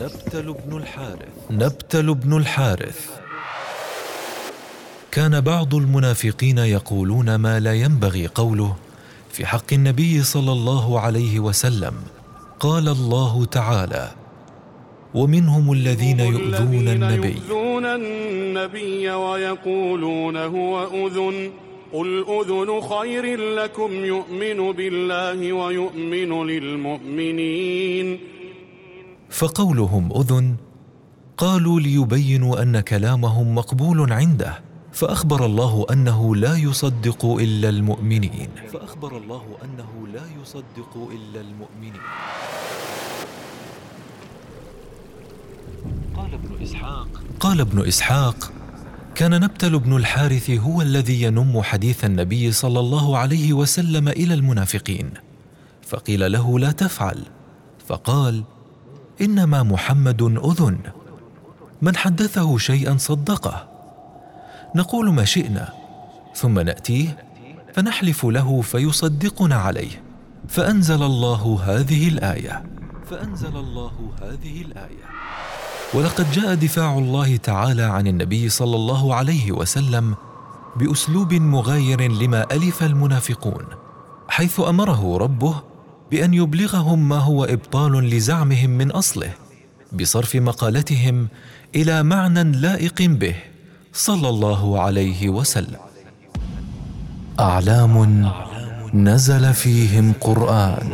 نبتل بن الحارث. نبتل بن الحارث. كان بعض المنافقين يقولون ما لا ينبغي قوله في حق النبي صلى الله عليه وسلم. قال الله تعالى ومنهم الذين يؤذون النبي. يؤذون النبي ويقولون هو أذن. قل أذن خير لكم يؤمن بالله ويؤمن للمؤمنين. فقولهم أذن. قالوا ليبينوا أن كلامهم مقبول عنده فأخبر الله أنه لا يصدق إلا المؤمنين. فأخبر الله أنه لا يصدق إلا المؤمنين. قال ابن إسحاق. قال ابن إسحاق كان نبتل بن الحارث هو الذي ينم حديث النبي صلى الله عليه وسلم إلى المنافقين. فقيل له لا تفعل. فقال إنما محمد أذن. من حدثه شيئا صدقه. نقول ما شئنا ثم نأتيه فنحلف له فيصدقنا عليه. فأنزل الله هذه الآية. فأنزل الله هذه الآية. ولقد جاء دفاع الله تعالى عن النبي صلى الله عليه وسلم بأسلوب مغاير لما ألف المنافقون حيث أمره ربه بأن يبلغهم ما هو إبطال لزعمهم من أصله بصرف مقالتهم إلى معنى لائق به صلى الله عليه وسلم. أعلام نزل فيهم قرآن.